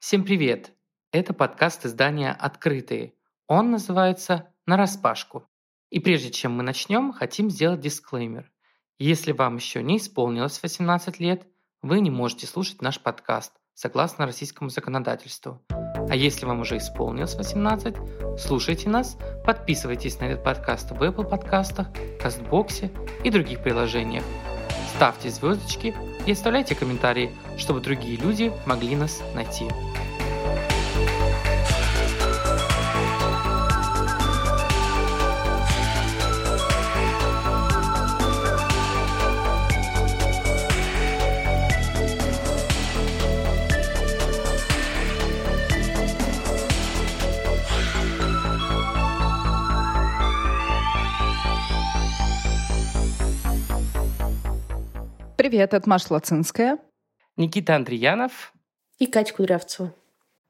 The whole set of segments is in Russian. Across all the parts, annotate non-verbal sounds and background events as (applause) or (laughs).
Всем привет! Это подкаст издания «Открытые». Он называется «Нараспашку». И прежде чем мы начнем, хотим сделать дисклеймер. Если вам еще не исполнилось 18 лет, вы не можете слушать наш подкаст согласно российскому законодательству. А если вам уже исполнилось 18, слушайте нас, подписывайтесь на этот подкаст в Apple подкастах, Кастбоксе и других приложениях. Ставьте звездочки и оставляйте комментарии, чтобы другие люди могли нас найти. Привет, это Маша Лацинская. Никита Андреянов. И Катя Кудрявцева.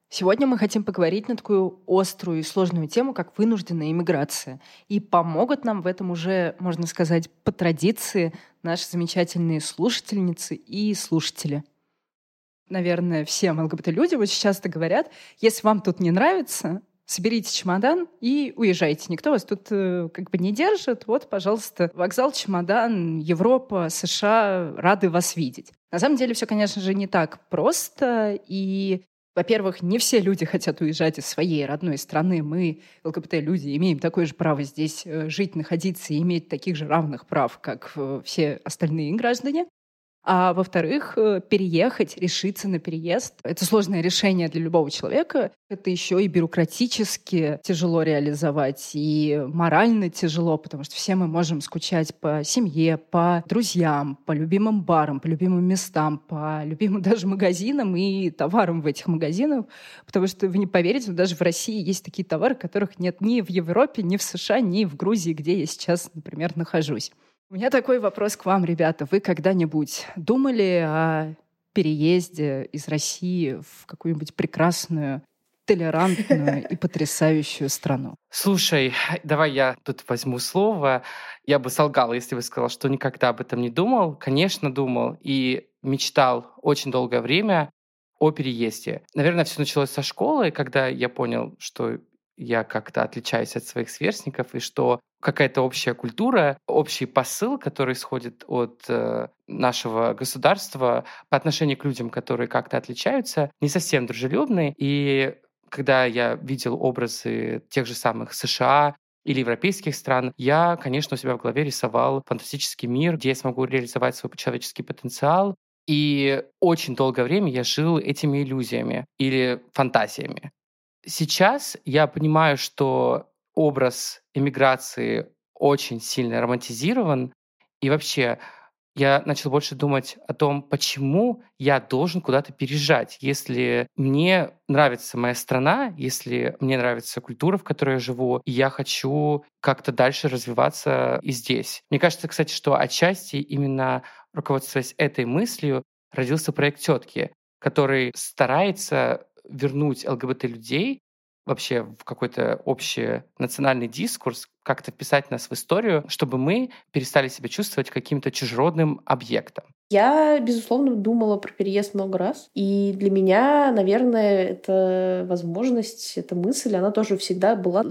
Сегодня мы хотим поговорить на такую острую и сложную тему, как вынужденная иммиграция. И помогут нам в этом уже, можно сказать, по традиции наши замечательные слушательницы и слушатели. Наверное, всем ЛГБТ-люди очень часто говорят, если вам тут не нравится, соберите чемодан и уезжайте. Никто вас тут э, как бы не держит. Вот, пожалуйста, вокзал, чемодан, Европа, США, рады вас видеть. На самом деле все, конечно же, не так просто. И во-первых, не все люди хотят уезжать из своей родной страны. Мы, ЛГБТ-люди, имеем такое же право здесь э, жить, находиться и иметь таких же равных прав, как э, все остальные граждане. А во-вторых, э, переехать, решиться на переезд — это сложное решение для любого человека. Это еще и бюрократически тяжело реализовать, и морально тяжело, потому что все мы можем скучать по семье, по друзьям, по любимым барам, по любимым местам, по любимым (laughs) даже магазинам и товарам в этих магазинах, потому что вы не поверите, но даже в России есть такие товары, которых нет ни в Европе, ни в США, ни в Грузии, где я сейчас, например, нахожусь. У меня такой вопрос к вам, ребята. Вы когда-нибудь думали о переезде из России в какую-нибудь прекрасную толерантную и потрясающую страну. Слушай, давай я тут возьму слово. Я бы солгал, если бы сказал, что никогда об этом не думал. Конечно, думал и мечтал очень долгое время о переезде. Наверное, все началось со школы, когда я понял, что я как-то отличаюсь от своих сверстников, и что какая-то общая культура, общий посыл, который исходит от э, нашего государства по отношению к людям, которые как-то отличаются, не совсем дружелюбный. И когда я видел образы тех же самых США, или европейских стран, я, конечно, у себя в голове рисовал фантастический мир, где я смогу реализовать свой человеческий потенциал. И очень долгое время я жил этими иллюзиями или фантазиями. Сейчас я понимаю, что образ эмиграции очень сильно романтизирован, и вообще я начал больше думать о том, почему я должен куда-то переезжать, если мне нравится моя страна, если мне нравится культура, в которой я живу, и я хочу как-то дальше развиваться и здесь. Мне кажется, кстати, что отчасти именно руководствуясь этой мыслью родился проект «Тетки», который старается вернуть ЛГБТ-людей вообще в какой-то общий национальный дискурс, как-то вписать нас в историю, чтобы мы перестали себя чувствовать каким-то чужеродным объектом. Я, безусловно, думала про переезд много раз. И для меня, наверное, эта возможность, эта мысль, она тоже всегда была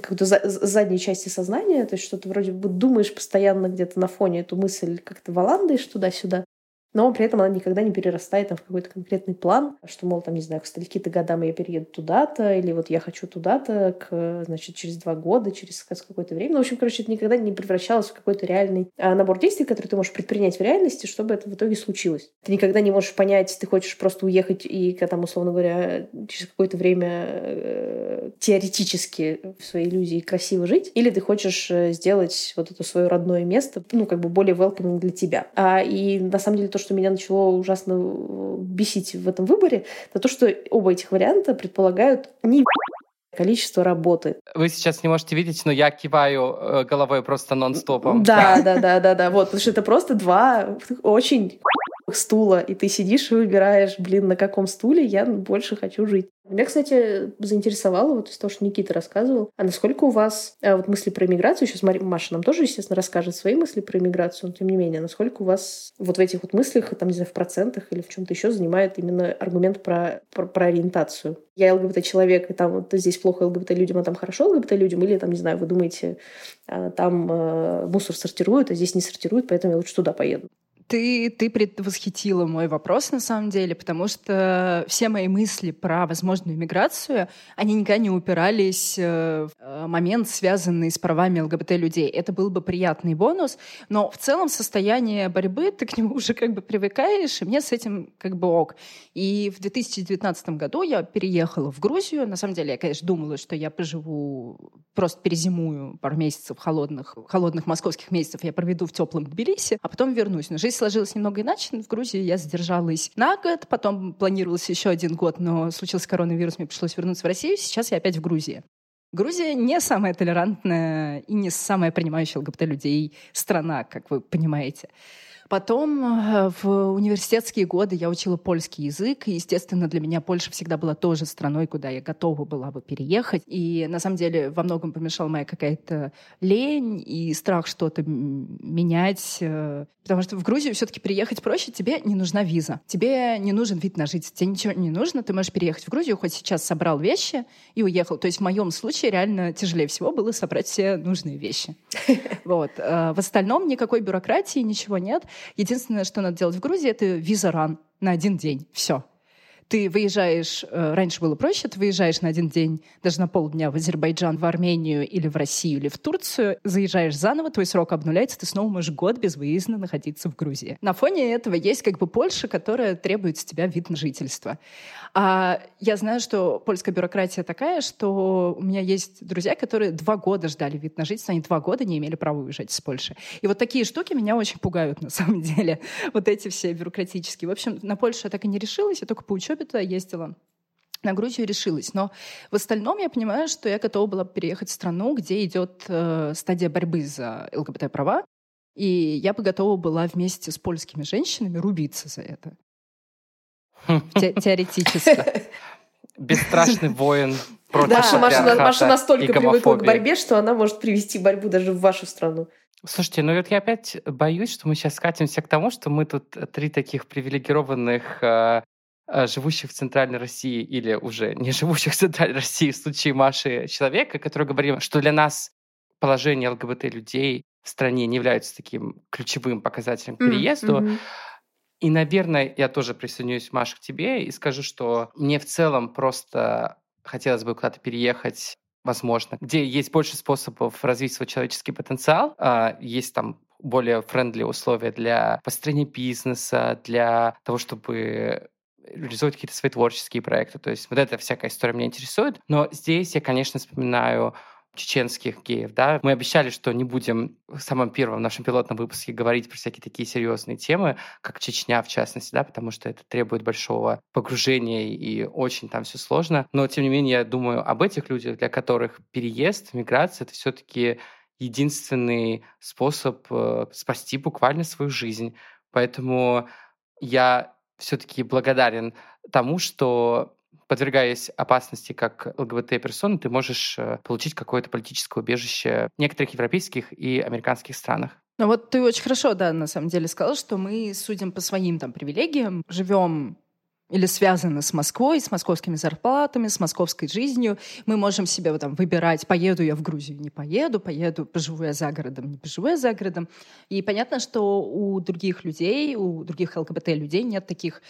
как-то за задней части сознания. То есть что ты вроде бы думаешь постоянно где-то на фоне эту мысль как-то валандаешь туда-сюда но при этом она никогда не перерастает там, в какой-то конкретный план, что, мол, там, не знаю, к стольки-то годам я перееду туда-то, или вот я хочу туда-то, к, значит, через два года, через какое-то время. Ну, в общем, короче, это никогда не превращалось в какой-то реальный а, набор действий, который ты можешь предпринять в реальности, чтобы это в итоге случилось. Ты никогда не можешь понять, ты хочешь просто уехать и, там, условно говоря, через какое-то время э, теоретически в своей иллюзии красиво жить, или ты хочешь э, сделать вот это свое родное место, ну, как бы более welcoming для тебя. А, и на самом деле то, что меня начало ужасно э, бесить в этом выборе, это то, что оба этих варианта предполагают не количество работы. Вы сейчас не можете видеть, но я киваю э, головой просто нон-стопом. Да, да, да, да, да, вот, потому что это просто два очень стула, и ты сидишь и выбираешь, блин, на каком стуле я больше хочу жить. Меня, кстати, заинтересовало, вот из того, что Никита рассказывал, а насколько у вас а вот мысли про иммиграцию, сейчас Маша нам тоже, естественно, расскажет свои мысли про иммиграцию, но тем не менее, насколько у вас вот в этих вот мыслях, там, не знаю, в процентах или в чем-то еще занимает именно аргумент про, про, про ориентацию? Я ЛГБТ-человек, и там вот здесь плохо ЛГБТ-людям, а там хорошо ЛГБТ-людям, или там, не знаю, вы думаете, а, там э, мусор сортируют, а здесь не сортируют, поэтому я лучше туда поеду. Ты, ты предвосхитила мой вопрос, на самом деле, потому что все мои мысли про возможную миграцию, они никогда не упирались э, в момент, связанный с правами ЛГБТ-людей. Это был бы приятный бонус, но в целом состояние борьбы, ты к нему (laughs) уже как бы привыкаешь, и мне с этим как бы ок. И в 2019 году я переехала в Грузию. На самом деле, я, конечно, думала, что я поживу, просто перезимую пару месяцев холодных, холодных московских месяцев я проведу в теплом Тбилиси, а потом вернусь. Но жизнь сложилось немного иначе. В Грузии я задержалась на год, потом планировалось еще один год, но случился коронавирус, мне пришлось вернуться в Россию. Сейчас я опять в Грузии. Грузия не самая толерантная и не самая принимающая ЛГБТ-людей страна, как вы понимаете. Потом э, в университетские годы я учила польский язык, и, естественно, для меня Польша всегда была тоже страной, куда я готова была бы переехать. И, на самом деле, во многом помешала моя какая-то лень и страх что-то менять. Э, потому что в Грузию все-таки приехать проще, тебе не нужна виза. Тебе не нужен вид на жительство, тебе ничего не нужно, ты можешь переехать в Грузию, хоть сейчас собрал вещи и уехал. То есть в моем случае реально тяжелее всего было собрать все нужные вещи. (laughs) Вот. Э, в остальном никакой бюрократии, ничего нет. Единственное, что надо делать в Грузии, это виза-ран на один день. Все ты выезжаешь, э, раньше было проще, ты выезжаешь на один день, даже на полдня в Азербайджан, в Армению или в Россию или в Турцию, заезжаешь заново, твой срок обнуляется, ты снова можешь год безвыездно находиться в Грузии. На фоне этого есть как бы Польша, которая требует с тебя вид на жительство. А я знаю, что польская бюрократия такая, что у меня есть друзья, которые два года ждали вид на жительство, они два года не имели права уезжать из Польши. И вот такие штуки меня очень пугают на самом (laughs) деле. Вот эти все бюрократические. В общем, на Польшу я так и не решилась, я только по учебе туда ездила на Грузию решилась. Но в остальном я понимаю, что я готова была переехать в страну, где идет э, стадия борьбы за ЛГБТ-права. И я бы готова была вместе с польскими женщинами рубиться за это. (laughs) Те теоретически. Бесстрашный воин против Да, Маша, Маша настолько привыкла к борьбе, что она может привести борьбу даже в вашу страну. Слушайте, ну вот я опять боюсь, что мы сейчас скатимся к тому, что мы тут три таких привилегированных Э, живущих в Центральной России или уже не живущих в Центральной России в случае Маши человека, который говорил, что для нас положение ЛГБТ-людей в стране не является таким ключевым показателем к переезду. Mm-hmm. И, наверное, я тоже присоединюсь, Маша, к тебе и скажу, что мне в целом просто хотелось бы куда-то переехать, возможно, где есть больше способов развить свой человеческий потенциал. А, есть там более френдли условия для построения бизнеса, для того, чтобы реализуют какие-то свои творческие проекты. То есть вот эта всякая история меня интересует. Но здесь я, конечно, вспоминаю чеченских геев, да. Мы обещали, что не будем в самом первом нашем пилотном выпуске говорить про всякие такие серьезные темы, как Чечня, в частности, да, потому что это требует большого погружения и очень там все сложно. Но, тем не менее, я думаю об этих людях, для которых переезд, миграция — это все-таки единственный способ э, спасти буквально свою жизнь. Поэтому я все-таки благодарен тому, что подвергаясь опасности как ЛГБТ-персона, ты можешь э, получить какое-то политическое убежище в некоторых европейских и американских странах. Ну вот ты очень хорошо, да, на самом деле сказал, что мы судим по своим там привилегиям, живем или связаны с Москвой, с московскими зарплатами, с московской жизнью. Мы можем себе вот, там, выбирать, поеду я в Грузию, не поеду, поеду, поживу я за городом, не поживу я за городом. И понятно, что у других людей, у других ЛГБТ-людей нет таких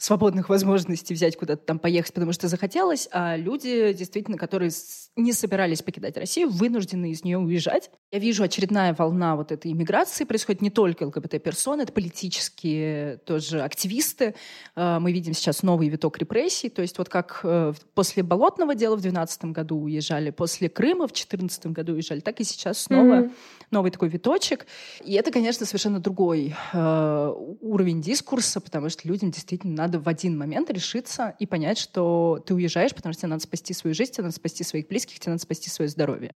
свободных возможностей взять куда-то там поехать, потому что захотелось, а люди, действительно, которые не собирались покидать Россию, вынуждены из нее уезжать. Я вижу очередная волна вот этой иммиграции, происходит не только ЛГБТ-персоны, это политические тоже активисты. А, мы видим сейчас новый виток репрессий, то есть вот как э, после Болотного дела в 2012 году уезжали, после Крыма в 2014 году уезжали, так и сейчас снова mm-hmm. новый такой виточек. И это, конечно, совершенно другой э, уровень дискурса, потому что людям действительно надо в один момент решиться и понять, что ты уезжаешь, потому что тебе надо спасти свою жизнь, тебе надо спасти своих близких, тебе надо спасти свое здоровье.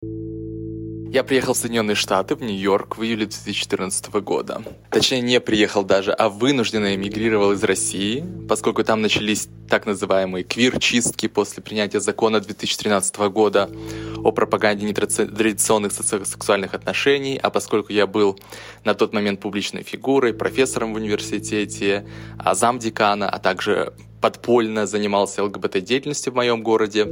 Я приехал в Соединенные Штаты, в Нью-Йорк в июле 2014 года. Точнее, не приехал даже, а вынужденно эмигрировал из России, поскольку там начались так называемые квир-чистки после принятия закона 2013 года о пропаганде нетрадиционных сексуальных отношений, а поскольку я был на тот момент публичной фигурой, профессором в университете, а замдекана, а также подпольно занимался ЛГБТ-деятельностью в моем городе.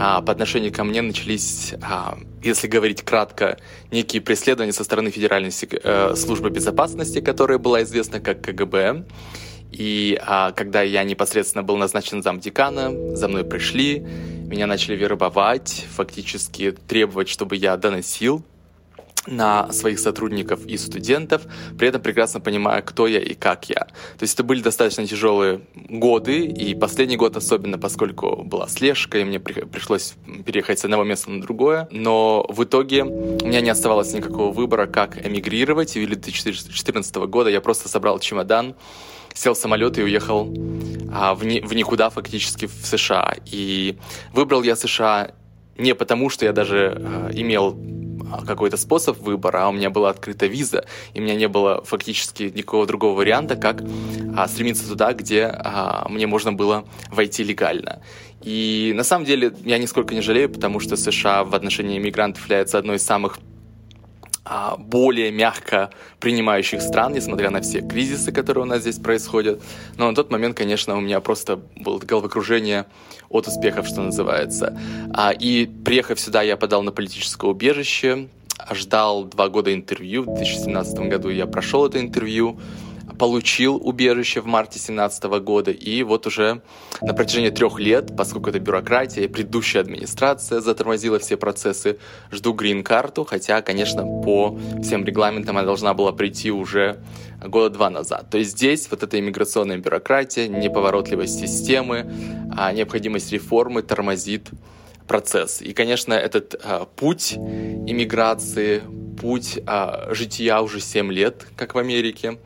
А, по отношению ко мне начались, а, если говорить кратко, некие преследования со стороны Федеральной э, службы безопасности, которая была известна как КГБ. И а, когда я непосредственно был назначен замдекана, за мной пришли, меня начали вербовать, фактически требовать, чтобы я доносил на своих сотрудников и студентов, при этом прекрасно понимая, кто я и как я. То есть это были достаточно тяжелые годы, и последний год особенно, поскольку была слежка, и мне пришлось переехать с одного места на другое. Но в итоге у меня не оставалось никакого выбора, как эмигрировать. И в июле 2014 года я просто собрал чемодан, сел в самолет и уехал а, в, ни, в никуда фактически в США. И выбрал я США не потому, что я даже а, имел какой-то способ выбора, а у меня была открыта виза, и у меня не было фактически никакого другого варианта, как а, стремиться туда, где а, мне можно было войти легально. И на самом деле я нисколько не жалею, потому что США в отношении иммигрантов является одной из самых а, более мягко принимающих стран, несмотря на все кризисы, которые у нас здесь происходят. Но на тот момент, конечно, у меня просто было головокружение от успехов, что называется. А, и приехав сюда, я подал на политическое убежище, ждал два года интервью. В 2017 году я прошел это интервью получил убежище в марте 2017 года, и вот уже на протяжении трех лет, поскольку это бюрократия, и предыдущая администрация затормозила все процессы, жду грин-карту, хотя, конечно, по всем регламентам она должна была прийти уже года два назад. То есть здесь вот эта иммиграционная бюрократия, неповоротливость системы, а необходимость реформы тормозит процесс. И, конечно, этот а, путь иммиграции, путь а, жития уже 7 лет, как в Америке,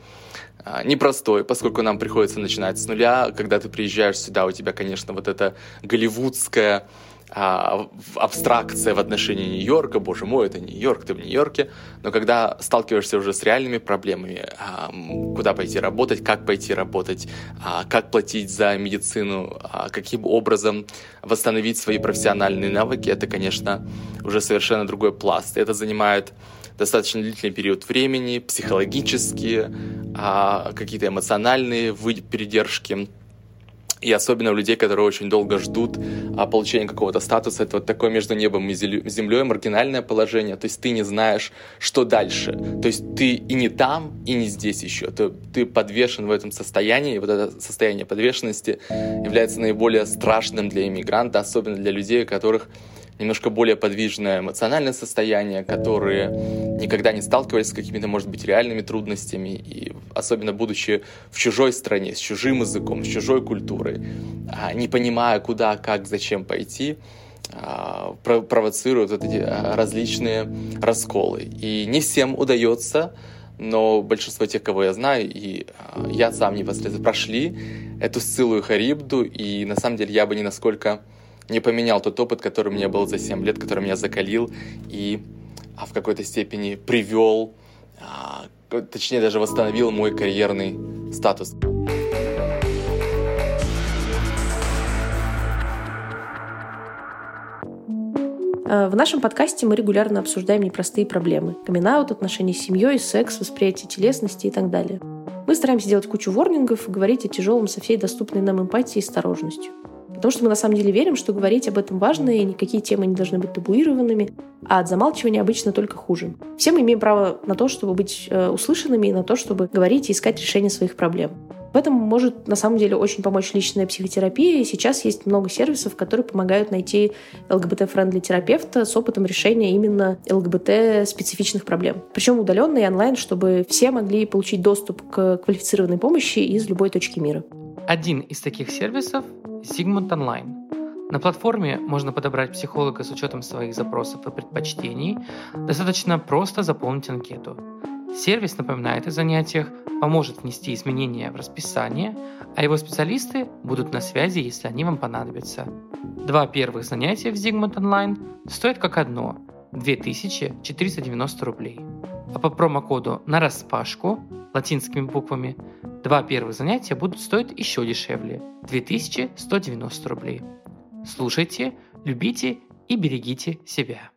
непростой, поскольку нам приходится начинать с нуля. Когда ты приезжаешь сюда, у тебя, конечно, вот эта голливудская а, абстракция в отношении Нью-Йорка, боже мой, это Нью-Йорк, ты в Нью-Йорке, но когда сталкиваешься уже с реальными проблемами, а, куда пойти работать, как пойти работать, а, как платить за медицину, а, каким образом восстановить свои профессиональные навыки, это, конечно, уже совершенно другой пласт. Это занимает достаточно длительный период времени, психологические, а, какие-то эмоциональные передержки. И особенно у людей, которые очень долго ждут а, получения какого-то статуса, это вот такое между небом и землей маргинальное положение. То есть ты не знаешь, что дальше. То есть ты и не там, и не здесь еще. Ты, ты подвешен в этом состоянии, и вот это состояние подвешенности является наиболее страшным для иммигранта, особенно для людей, у которых немножко более подвижное эмоциональное состояние, которые никогда не сталкивались с какими-то, может быть, реальными трудностями, и особенно будучи в чужой стране, с чужим языком, с чужой культурой, а, не понимая, куда, как, зачем пойти, а, провоцируют вот эти а, различные расколы. И не всем удается, но большинство тех, кого я знаю, и я сам непосредственно прошли эту Сциллу Харибду, и на самом деле я бы ни насколько не поменял тот опыт, который у меня был за 7 лет, который меня закалил и а, в какой-то степени привел, а, точнее даже восстановил мой карьерный статус. А, в нашем подкасте мы регулярно обсуждаем непростые проблемы. камин отношения с семьей, секс, восприятие телесности и так далее. Мы стараемся делать кучу ворнингов и говорить о тяжелом со всей доступной нам эмпатией и осторожностью. Потому что мы на самом деле верим, что говорить об этом важно, и никакие темы не должны быть табуированными, а от замалчивания обычно только хуже. Все мы имеем право на то, чтобы быть э, услышанными, и на то, чтобы говорить и искать решение своих проблем. В этом может на самом деле очень помочь личная психотерапия, и сейчас есть много сервисов, которые помогают найти ЛГБТ- friendly терапевта с опытом решения именно ЛГБТ-специфичных проблем. Причем удаленно и онлайн, чтобы все могли получить доступ к квалифицированной помощи из любой точки мира. Один из таких сервисов Sigmund Online. На платформе можно подобрать психолога с учетом своих запросов и предпочтений. Достаточно просто заполнить анкету. Сервис напоминает о занятиях, поможет внести изменения в расписание, а его специалисты будут на связи, если они вам понадобятся. Два первых занятия в Zigmund Online стоят как одно, 2490 рублей. А по промокоду на распашку латинскими буквами два первых занятия будут стоить еще дешевле – 2190 рублей. Слушайте, любите и берегите себя.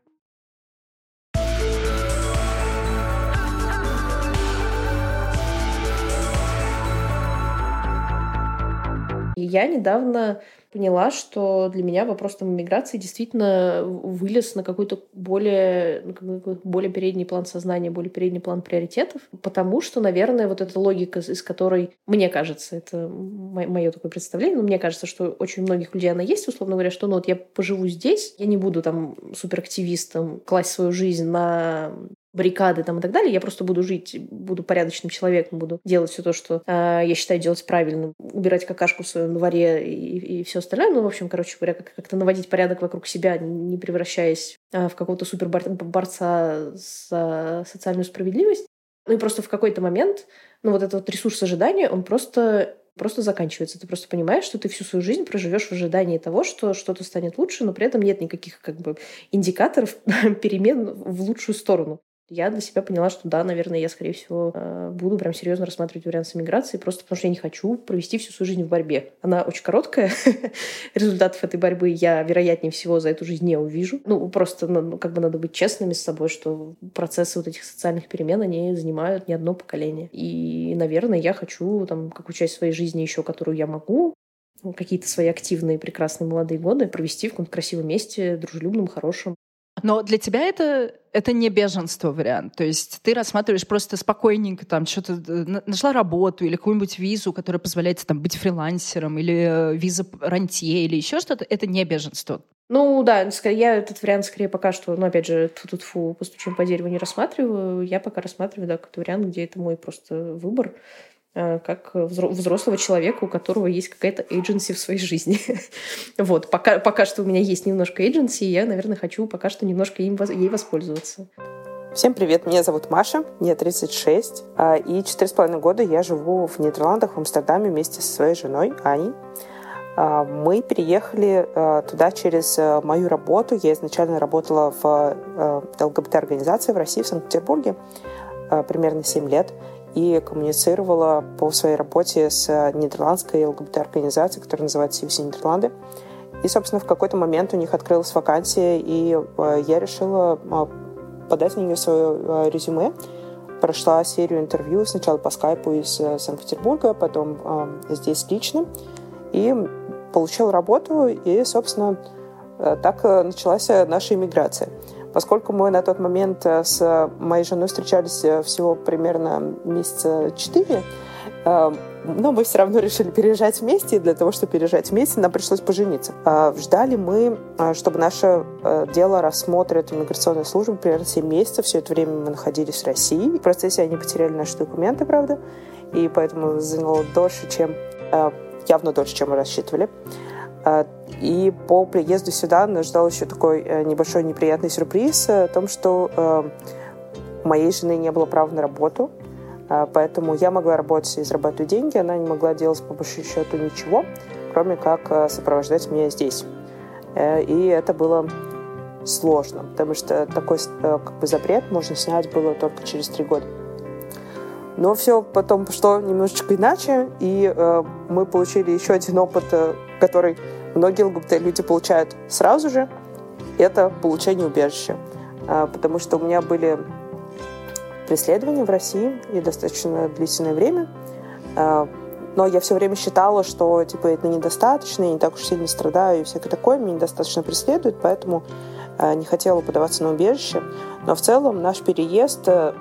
Я недавно поняла, что для меня вопрос там иммиграции действительно вылез на какой-то более, на более передний план сознания, более передний план приоритетов, потому что, наверное, вот эта логика, из которой, мне кажется, это мое такое представление, но мне кажется, что очень многих людей она есть, условно говоря, что ну вот я поживу здесь, я не буду там суперактивистом класть свою жизнь на баррикады там и так далее. Я просто буду жить, буду порядочным человеком, буду делать все то, что э, я считаю делать правильно, убирать какашку в своем дворе и, и все остальное. Ну, в общем, короче говоря, как- как-то наводить порядок вокруг себя, не превращаясь э, в какого-то суперборца за социальную справедливость. Ну и просто в какой-то момент, ну вот этот вот ресурс ожидания, он просто просто заканчивается. Ты просто понимаешь, что ты всю свою жизнь проживешь в ожидании того, что что-то станет лучше, но при этом нет никаких как бы индикаторов (laughs) перемен в лучшую сторону я для себя поняла, что да, наверное, я, скорее всего, э, буду прям серьезно рассматривать вариант с эмиграцией, просто потому что я не хочу провести всю свою жизнь в борьбе. Она очень короткая. (laughs) Результатов этой борьбы я, вероятнее всего, за эту жизнь не увижу. Ну, просто ну, как бы надо быть честными с собой, что процессы вот этих социальных перемен, они занимают не одно поколение. И, наверное, я хочу там какую часть своей жизни еще, которую я могу, какие-то свои активные, прекрасные молодые годы провести в каком-то красивом месте, дружелюбном, хорошем. Но для тебя это, это не беженство вариант. То есть ты рассматриваешь просто спокойненько, там, что-то э, нашла работу или какую-нибудь визу, которая позволяет там быть фрилансером, или э, виза рантье, или еще что-то. Это не беженство. Ну да, я этот вариант скорее пока что, ну опять же, тут фу постучим по дереву не рассматриваю. Я пока рассматриваю, да, какой-то вариант, где это мой просто выбор. Э, как взрослого человека, у которого есть какая-то agency в своей жизни. (laughs) вот, пока, пока что у меня есть немножко agency, я, наверное, хочу пока что немножко им, ей воспользоваться. Всем привет, меня зовут Маша, мне 36, а, и четыре с половиной года я живу в Нидерландах, в Амстердаме вместе со своей женой Аней. А, мы переехали а, туда через мою работу. Я изначально работала в ЛГБТ-организации в России, в Санкт-Петербурге, примерно 7 лет и коммуницировала по своей работе с нидерландской ЛГБТ-организацией, которая называется «Сивси Нидерланды». И, собственно, в какой-то момент у них открылась вакансия, и э, я решила э, подать на нее свое э, резюме. Прошла серию интервью сначала по скайпу из Санкт-Петербурга, потом здесь лично. И получила работу, и, собственно, так началась наша иммиграция. Поскольку мы на тот момент э, с моей женой встречались э, всего примерно месяца четыре, э, но мы все равно решили переезжать вместе, и для того, чтобы переезжать вместе, нам пришлось пожениться. Ждали мы, чтобы наше дело рассмотрит иммиграционная служба примерно 7 месяцев. Все это время мы находились в России. В процессе они потеряли наши документы, правда, и поэтому заняло дольше, чем явно дольше, чем мы рассчитывали. А, и по приезду сюда нас ждал еще такой э, небольшой неприятный сюрприз о том, что э, моей жены не было права на работу, а, поэтому я могла работать и зарабатывать деньги, она не могла делать по большому счету ничего, кроме как э, сопровождать меня здесь. И это было сложно, потому что такой как бы запрет можно снять было только через три года. Но все потом пошло немножечко иначе, и э, мы получили еще один опыт, который многие ЛГБТ-люди получают сразу же, это получение убежища. А, потому что у меня были преследования в России и достаточно длительное время. А, но я все время считала, что типа это недостаточно, я не так уж сильно страдаю и всякое такое, меня недостаточно преследует, поэтому а, не хотела подаваться на убежище. Но в целом наш переезд э,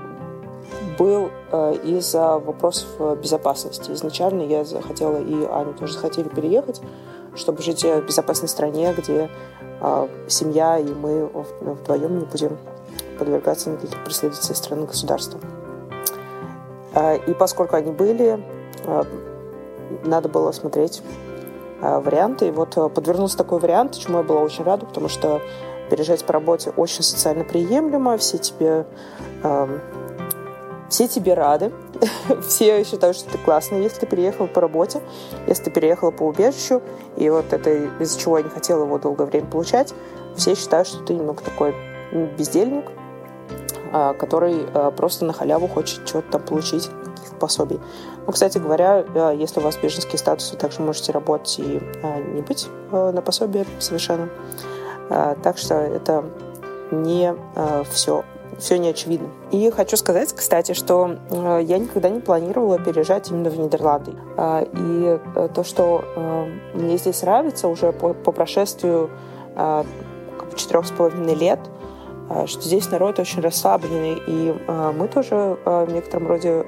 был э, из-за вопросов э, безопасности. Изначально я захотела, и Аня тоже захотели переехать, чтобы жить в безопасной стране, где э, семья и мы вдвоем не будем подвергаться никаких преследований со стороны государства. Э, и поскольку они были, э, надо было смотреть э, варианты. И вот э, подвернулся такой вариант, чему я была очень рада, потому что переезжать по работе очень социально приемлемо, все тебе э, все тебе рады, (laughs) все считают, что ты классный, если ты переехал по работе, если ты переехала по убежищу, и вот это из-за чего я не хотела его долгое время получать, все считают, что ты немного такой бездельник, а, который а, просто на халяву хочет что-то там получить, каких-то пособий. Ну, кстати говоря, если у вас беженский статус, вы также можете работать и не быть на пособии совершенно. Так что это не все все не очевидно. И хочу сказать, кстати, что я никогда не планировала переезжать именно в Нидерланды. И э, то, что мне здесь нравится уже по, по прошествию четырех с половиной лет, э, что здесь народ очень расслабленный, и э, мы тоже э, в некотором роде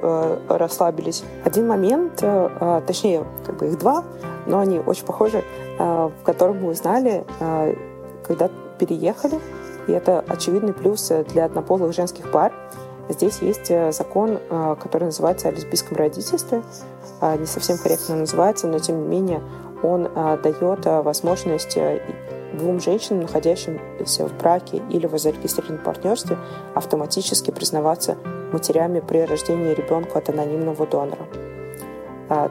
расслабились. Один момент, точнее, как бы их два, но они очень похожи, в котором мы узнали, когда переехали, и это очевидный плюс для однополых женских пар. Здесь есть закон, который называется о лесбийском родительстве. Не совсем корректно называется, но тем не менее он дает возможность двум женщинам, находящимся в браке или в зарегистрированном партнерстве, автоматически признаваться матерями при рождении ребенка от анонимного донора.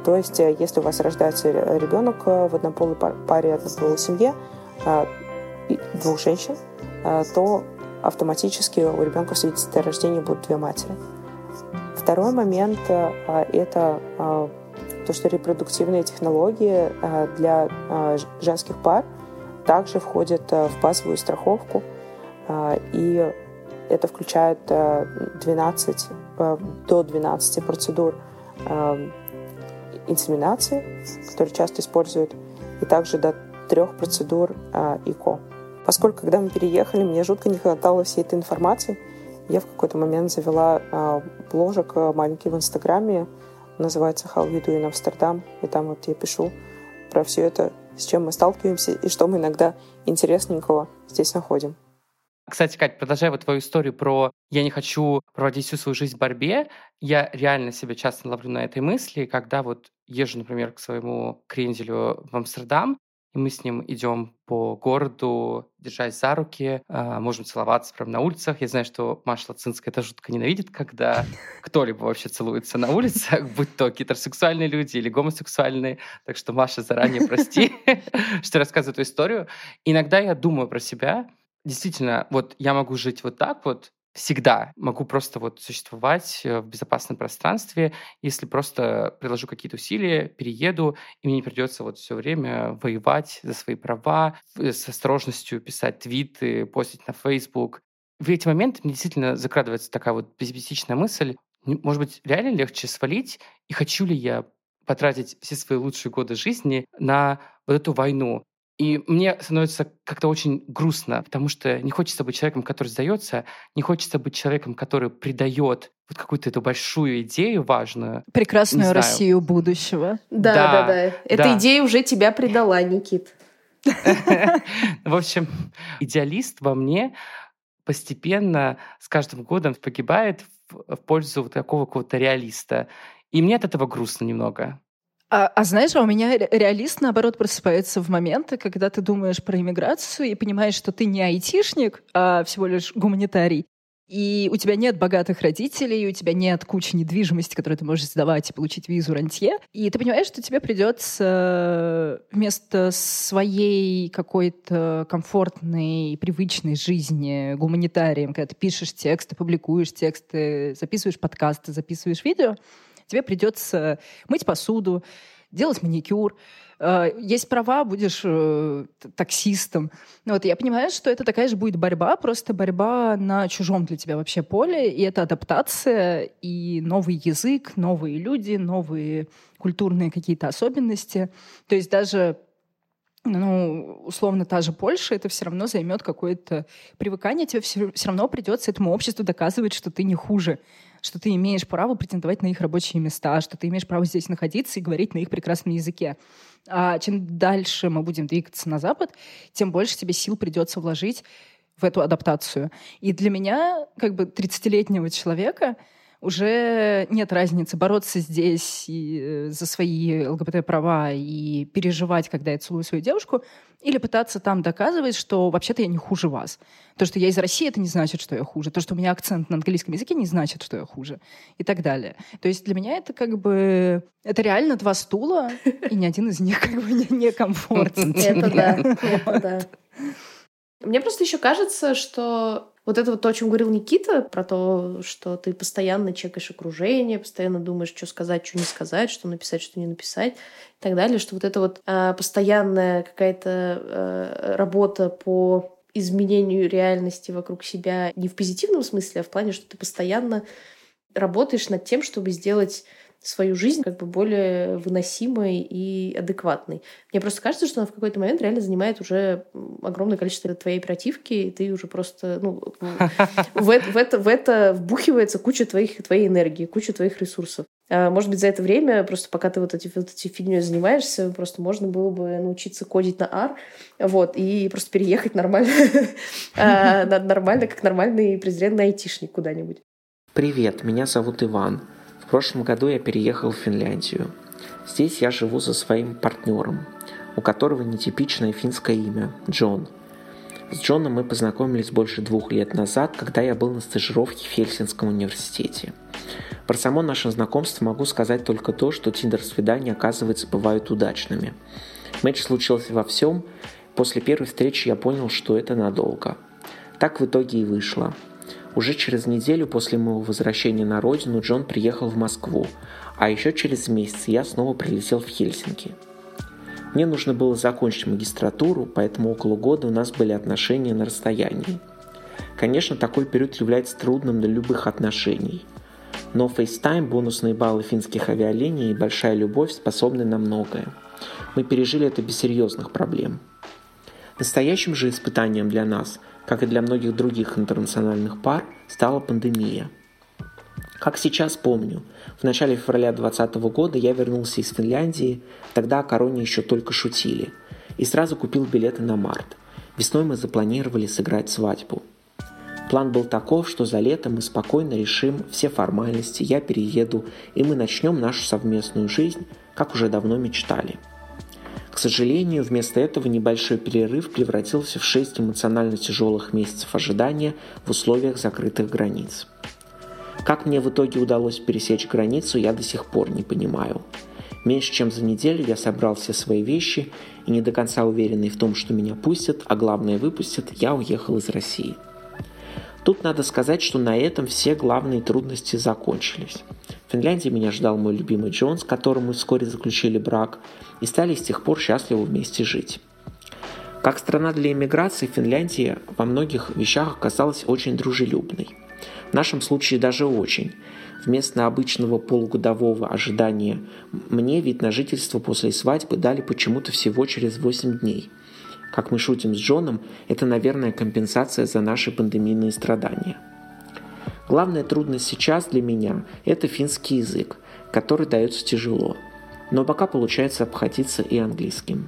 То есть, э, если у вас рождается ребенок э, в однополой паре, однополой семье, двух женщин, то автоматически у ребенка в свидетельстве о рождении будут две матери. Второй момент – это то, что репродуктивные технологии для женских пар – также входит э, в базовую страховку, и это включает 12, э, до 12 процедур инсеминации, которые часто используют, и также до трех процедур ИКО. Поскольку, когда мы переехали, мне жутко не хватало всей этой информации, я в какой-то момент завела бложек маленький в Инстаграме, называется «How you do Amsterdam», и там вот я пишу про все это, с чем мы сталкиваемся и что мы иногда интересненького здесь находим. Кстати, Кать, продолжая вот твою историю про «я не хочу проводить всю свою жизнь в борьбе», я реально себя часто ловлю на этой мысли, когда вот езжу, например, к своему кренделю в Амстердам, и мы с ним идем по городу, держась за руки, а, можем целоваться прямо на улицах. Я знаю, что Маша Лацинская это жутко ненавидит, когда (laughs) кто-либо вообще целуется на улицах, (laughs) будь то гетеросексуальные люди или гомосексуальные. Так что, Маша, заранее прости, (laughs) что рассказываю эту историю. Иногда я думаю про себя, действительно, вот я могу жить вот так вот, всегда могу просто вот существовать э, в безопасном пространстве, если просто приложу какие-то усилия, перееду, и мне не придется вот все время воевать за свои права, с осторожностью писать твиты, постить на Facebook. В эти моменты мне действительно закрадывается такая вот пессимистичная мысль, может быть, реально легче свалить, и хочу ли я потратить все свои лучшие годы жизни на вот эту войну. И мне становится как-то очень грустно, потому что не хочется быть человеком, который сдается, не хочется быть человеком, который предает вот какую-то эту большую идею важную. Прекрасную Россию будущего. Да, да, да. да. Эта да. идея уже тебя предала, Никит. (laughs) В общем, идеалист во мне постепенно с каждым годом погибает в пользу вот такого какого-то реалиста. И мне от этого грустно немного. А, а знаешь, а у меня реалист, наоборот, просыпается в моменты, когда ты думаешь про иммиграцию и понимаешь, что ты не айтишник, а всего лишь гуманитарий. И у тебя нет богатых родителей, у тебя нет кучи недвижимости, которую ты можешь сдавать и получить визу рантье. И ты понимаешь, что тебе придется вместо своей какой-то комфортной, привычной жизни гуманитарием, когда ты пишешь тексты, публикуешь тексты, записываешь подкасты, записываешь видео, тебе придется мыть посуду, делать маникюр, э, есть права, будешь э, таксистом. Ну вот, я понимаю, что это такая же будет борьба, просто борьба на чужом для тебя вообще поле, и это адаптация, и новый язык, новые люди, новые культурные какие-то особенности. То есть даже ну, условно, та же Польша, это все равно займет какое-то привыкание. Тебе все, все равно придется этому обществу доказывать, что ты не хуже, что ты имеешь право претендовать на их рабочие места, что ты имеешь право здесь находиться и говорить на их прекрасном языке. А чем дальше мы будем двигаться на Запад, тем больше тебе сил придется вложить в эту адаптацию. И для меня, как бы 30-летнего человека, уже нет разницы бороться здесь и э, за свои ЛГБТ-права и переживать, когда я целую свою девушку, или пытаться там доказывать, что вообще-то я не хуже вас. То, что я из России, это не значит, что я хуже. То, что у меня акцент на английском языке, не значит, что я хуже. И так далее. То есть для меня это как бы... Это реально два стула, и ни один из них как бы не комфортен. Это да, (laughs) это да. Мне просто еще кажется, что Вот это вот то, о чем говорил Никита, про то, что ты постоянно чекаешь окружение, постоянно думаешь, что сказать, что не сказать, что написать, что не написать и так далее, что вот это вот э, постоянная какая-то э, работа по изменению реальности вокруг себя не в позитивном смысле, а в плане, что ты постоянно работаешь над тем, чтобы сделать свою жизнь как бы более выносимой и адекватной. Мне просто кажется, что она в какой-то момент реально занимает уже огромное количество твоей оперативки, и ты уже просто, ну, (laughs) в это, в это, в это вбухивается куча твоих, твоей энергии, куча твоих ресурсов. А, может быть, за это время, просто пока ты вот эти, вот эти фигней занимаешься, просто можно было бы научиться кодить на R, вот, и просто переехать нормально, (laughs) а, нормально, как нормальный презренный айтишник куда-нибудь. Привет, меня зовут Иван. В прошлом году я переехал в Финляндию. Здесь я живу со своим партнером, у которого нетипичное финское имя – Джон. С Джоном мы познакомились больше двух лет назад, когда я был на стажировке в Хельсинском университете. Про само наше знакомство могу сказать только то, что тиндер-свидания, оказывается, бывают удачными. Матч случился во всем. После первой встречи я понял, что это надолго. Так в итоге и вышло – уже через неделю после моего возвращения на родину Джон приехал в Москву, а еще через месяц я снова прилетел в Хельсинки. Мне нужно было закончить магистратуру, поэтому около года у нас были отношения на расстоянии. Конечно, такой период является трудным для любых отношений. Но FaceTime, бонусные баллы финских авиалиний и большая любовь способны на многое. Мы пережили это без серьезных проблем. Настоящим же испытанием для нас – как и для многих других интернациональных пар, стала пандемия. Как сейчас помню, в начале февраля 2020 года я вернулся из Финляндии, тогда о короне еще только шутили, и сразу купил билеты на март. Весной мы запланировали сыграть свадьбу. План был таков, что за лето мы спокойно решим все формальности, я перееду, и мы начнем нашу совместную жизнь, как уже давно мечтали – к сожалению, вместо этого небольшой перерыв превратился в 6 эмоционально тяжелых месяцев ожидания в условиях закрытых границ. Как мне в итоге удалось пересечь границу, я до сих пор не понимаю. Меньше чем за неделю я собрал все свои вещи и не до конца уверенный в том, что меня пустят, а главное выпустят, я уехал из России. Тут надо сказать, что на этом все главные трудности закончились. Финляндии меня ждал мой любимый Джон, с которым мы вскоре заключили брак, и стали с тех пор счастливо вместе жить. Как страна для иммиграции, Финляндия во многих вещах оказалась очень дружелюбной. В нашем случае даже очень. Вместо обычного полугодового ожидания мне вид на жительство после свадьбы дали почему-то всего через 8 дней. Как мы шутим с Джоном, это, наверное, компенсация за наши пандемийные страдания. Главная трудность сейчас для меня – это финский язык, который дается тяжело – но пока получается обходиться и английским.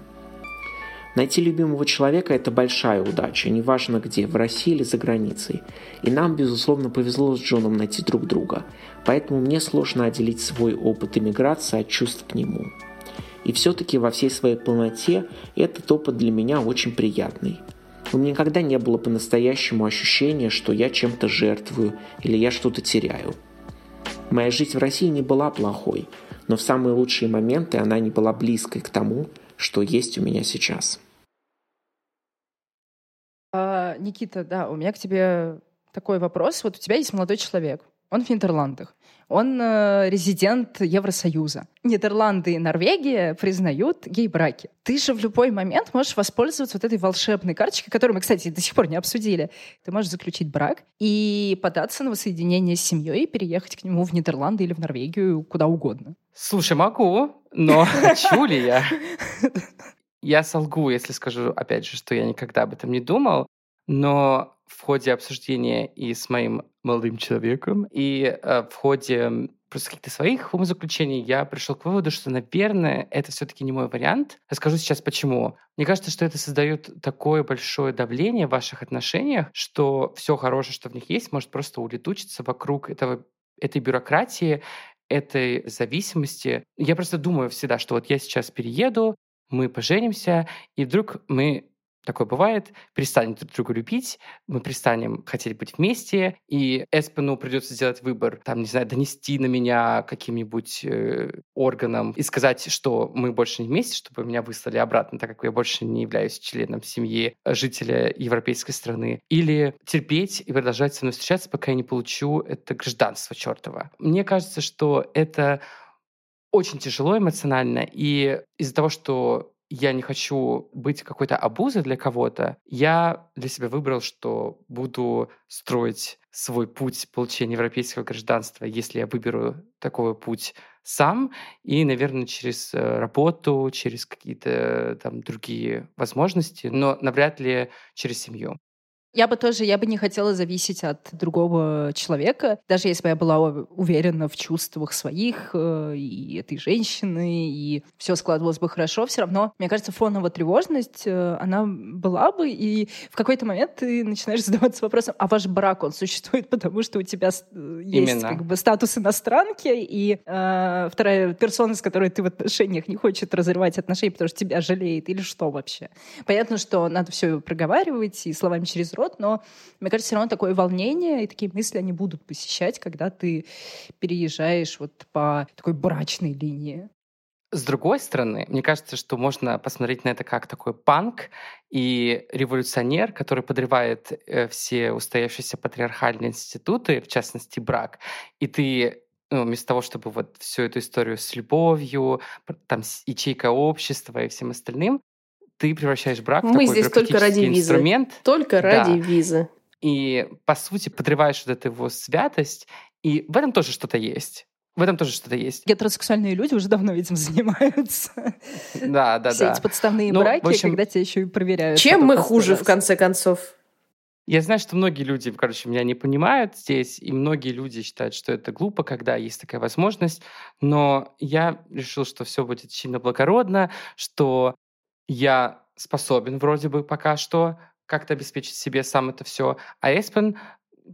Найти любимого человека – это большая удача, неважно где, в России или за границей. И нам, безусловно, повезло с Джоном найти друг друга, поэтому мне сложно отделить свой опыт иммиграции от чувств к нему. И все-таки во всей своей полноте этот опыт для меня очень приятный. У меня никогда не было по-настоящему ощущения, что я чем-то жертвую или я что-то теряю. Моя жизнь в России не была плохой – но в самые лучшие моменты она не была близкой к тому, что есть у меня сейчас. А, Никита, да, у меня к тебе такой вопрос. Вот у тебя есть молодой человек, он в Нидерландах. Он э, резидент Евросоюза. Нидерланды и Норвегия признают гей-браки. Ты же в любой момент можешь воспользоваться вот этой волшебной карточкой, которую мы, кстати, до сих пор не обсудили. Ты можешь заключить брак и податься на воссоединение с семьей и переехать к нему в Нидерланды или в Норвегию, куда угодно. Слушай, могу, но (laughs) хочу ли я? Я солгу, если скажу, опять же, что я никогда об этом не думал, но в ходе обсуждения и с моим молодым человеком, и э, в ходе просто каких-то своих умозаключений я пришел к выводу, что, наверное, это все-таки не мой вариант. Расскажу сейчас почему. Мне кажется, что это создает такое большое давление в ваших отношениях, что все хорошее, что в них есть, может просто улетучиться вокруг этого этой бюрократии, этой зависимости. Я просто думаю всегда, что вот я сейчас перееду, мы поженимся, и вдруг мы такое бывает, перестанем друг друга любить, мы перестанем хотеть быть вместе, и Эспену придется сделать выбор, там, не знаю, донести на меня каким-нибудь э, органам и сказать, что мы больше не вместе, чтобы меня выслали обратно, так как я больше не являюсь членом семьи жителя европейской страны, или терпеть и продолжать со мной встречаться, пока я не получу это гражданство чертова. Мне кажется, что это очень тяжело эмоционально, и из-за того, что я не хочу быть какой-то обузой для кого-то, я для себя выбрал, что буду строить свой путь получения европейского гражданства, если я выберу такой путь сам, и, наверное, через э, работу, через какие-то там другие возможности, но навряд ли через семью. Я бы тоже, я бы не хотела зависеть от другого человека, даже если бы я была уверена в чувствах своих э, и этой женщины, и все складывалось бы хорошо, все равно, мне кажется, фоновая тревожность, э, она была бы, и в какой-то момент ты начинаешь задаваться вопросом, а ваш брак, он существует, (laughs) потому что у тебя э, есть как бы статус иностранки, и э, вторая персона, с которой ты в отношениях не хочет разрывать отношения, потому что тебя жалеет, или что вообще? Понятно, что надо все проговаривать и словами через рот, но мне кажется, все равно такое волнение и такие мысли, они будут посещать, когда ты переезжаешь вот по такой брачной линии. С другой стороны, мне кажется, что можно посмотреть на это как такой панк и революционер, который подрывает э, все устоявшиеся патриархальные институты, в частности брак, и ты ну, вместо того, чтобы вот всю эту историю с любовью, там, с ячейкой общества и всем остальным, ты превращаешь брак Мы в такой здесь только ради инструмент. Визы. Только ради да. визы. И, по сути, подрываешь вот эту его святость. И в этом тоже что-то есть. В этом тоже что-то есть. Гетеросексуальные люди уже давно этим занимаются. Да, да, Все да. эти подставные ну, браки, общем, когда тебя еще и проверяют. Чем мы хуже, раз. в конце концов? Я знаю, что многие люди, короче, меня не понимают здесь, и многие люди считают, что это глупо, когда есть такая возможность, но я решил, что все будет сильно благородно, что я способен вроде бы пока что как-то обеспечить себе сам это все. А Эспен,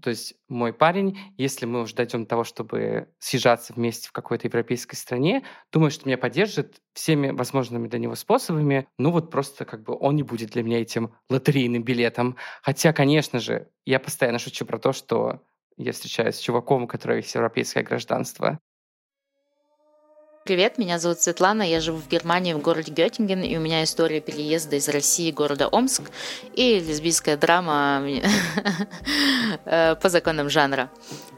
то есть мой парень, если мы уже дойдем до того, чтобы съезжаться вместе в какой-то европейской стране, думаю, что меня поддержит всеми возможными для него способами. Ну вот просто как бы он не будет для меня этим лотерейным билетом. Хотя, конечно же, я постоянно шучу про то, что я встречаюсь с чуваком, у которого есть европейское гражданство. Привет, меня зовут Светлана, я живу в Германии, в городе Геттинген, и у меня история переезда из России, города Омск, и лесбийская драма (laughs) э, по законам жанра.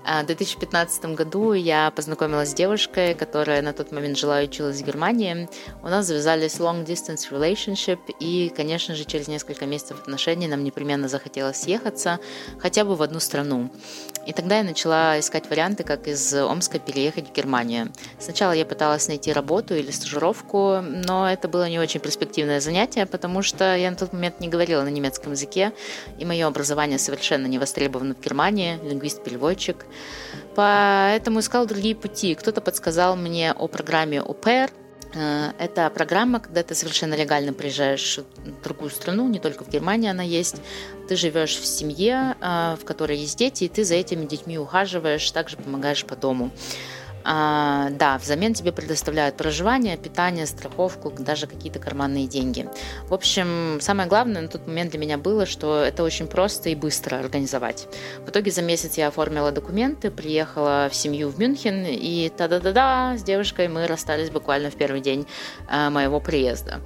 А, в 2015 году я познакомилась с девушкой, которая на тот момент жила и училась в Германии. У нас завязались long distance relationship, и, конечно же, через несколько месяцев отношений нам непременно захотелось съехаться хотя бы в одну страну. И тогда я начала искать варианты, как из Омска переехать в Германию. Сначала я пыталась найти работу или стажировку, но это было не очень перспективное занятие, потому что я на тот момент не говорила на немецком языке, и мое образование совершенно не востребовано в Германии, лингвист-переводчик. Поэтому искал другие пути. Кто-то подсказал мне о программе ОПР, Э, это программа, когда ты совершенно легально приезжаешь в другую страну, не только в Германии она есть. Ты живешь в семье, э, в которой есть дети, и ты за этими детьми ухаживаешь, также помогаешь по дому. А, да, взамен тебе предоставляют проживание, питание, страховку, даже какие-то карманные деньги. В общем, самое главное на тот момент для меня было, что это очень просто и быстро организовать. В итоге за месяц я оформила документы, приехала в семью в Мюнхен, и та-да-да-да, с девушкой мы расстались буквально в первый день э, моего приезда.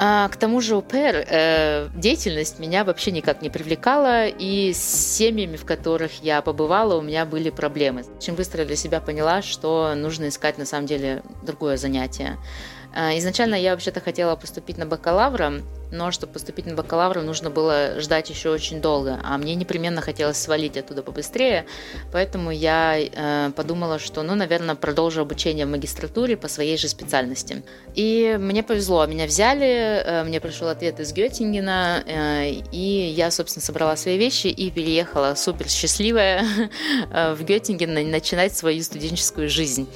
А, к тому же ОПР э, деятельность меня вообще никак не привлекала, и с семьями, в которых я побывала, у меня были проблемы. Очень быстро для себя поняла, что нужно искать на самом деле другое занятие. А, изначально я вообще-то хотела поступить на бакалавра, но чтобы поступить на бакалавра, нужно было ждать еще очень долго, а мне непременно хотелось свалить оттуда побыстрее, поэтому я э, подумала, что, ну, наверное, продолжу обучение в магистратуре по своей же специальности. И мне повезло, меня взяли, э, мне пришел ответ из Геттингена, э, и я, собственно, собрала свои вещи и переехала супер счастливая (laughs) э, в Геттинген начинать свою студенческую жизнь.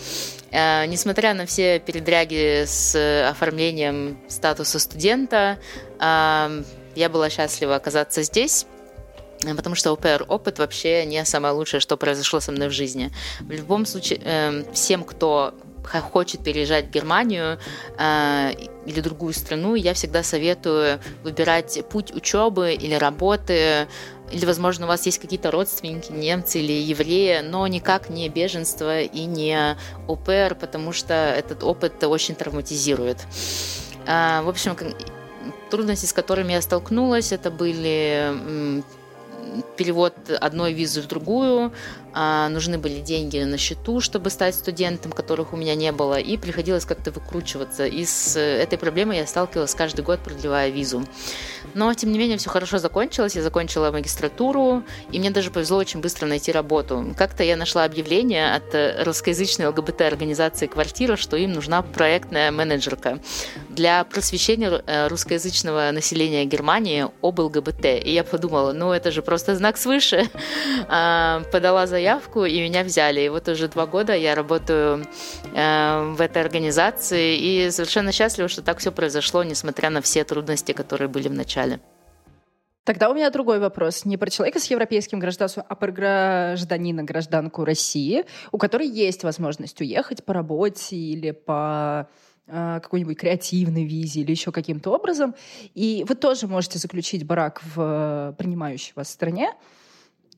Э, несмотря на все передряги с оформлением статуса студента, э, я была счастлива оказаться здесь, потому что ОПР опыт вообще не самое лучшее, что произошло со мной в жизни. В любом случае, э, всем, кто хочет переезжать в Германию э, или другую страну, я всегда советую выбирать путь учебы или работы, или, возможно, у вас есть какие-то родственники, немцы или евреи, но никак не беженство и не ОПР, потому что этот опыт очень травматизирует. В общем, трудности, с которыми я столкнулась, это были перевод одной визы в другую, а, нужны были деньги на счету, чтобы стать студентом, которых у меня не было, и приходилось как-то выкручиваться. И с этой проблемой я сталкивалась каждый год, продлевая визу. Но, тем не менее, все хорошо закончилось. Я закончила магистратуру, и мне даже повезло очень быстро найти работу. Как-то я нашла объявление от русскоязычной ЛГБТ-организации «Квартира», что им нужна проектная менеджерка для просвещения э, русскоязычного населения Германии об ЛГБТ. И я подумала, ну это же просто знак свыше. (laughs) А, подала заявку заявку, и меня взяли. И вот уже два года я работаю э, в этой организации, и совершенно счастлива, что так все произошло, несмотря на все трудности, которые были в начале. Тогда у меня другой вопрос. Не про человека с европейским гражданством, а про гражданина, гражданку России, у которой есть возможность уехать по работе или по э, какой-нибудь креативной визе или еще каким-то образом. И вы тоже можете заключить брак в принимающей вас стране,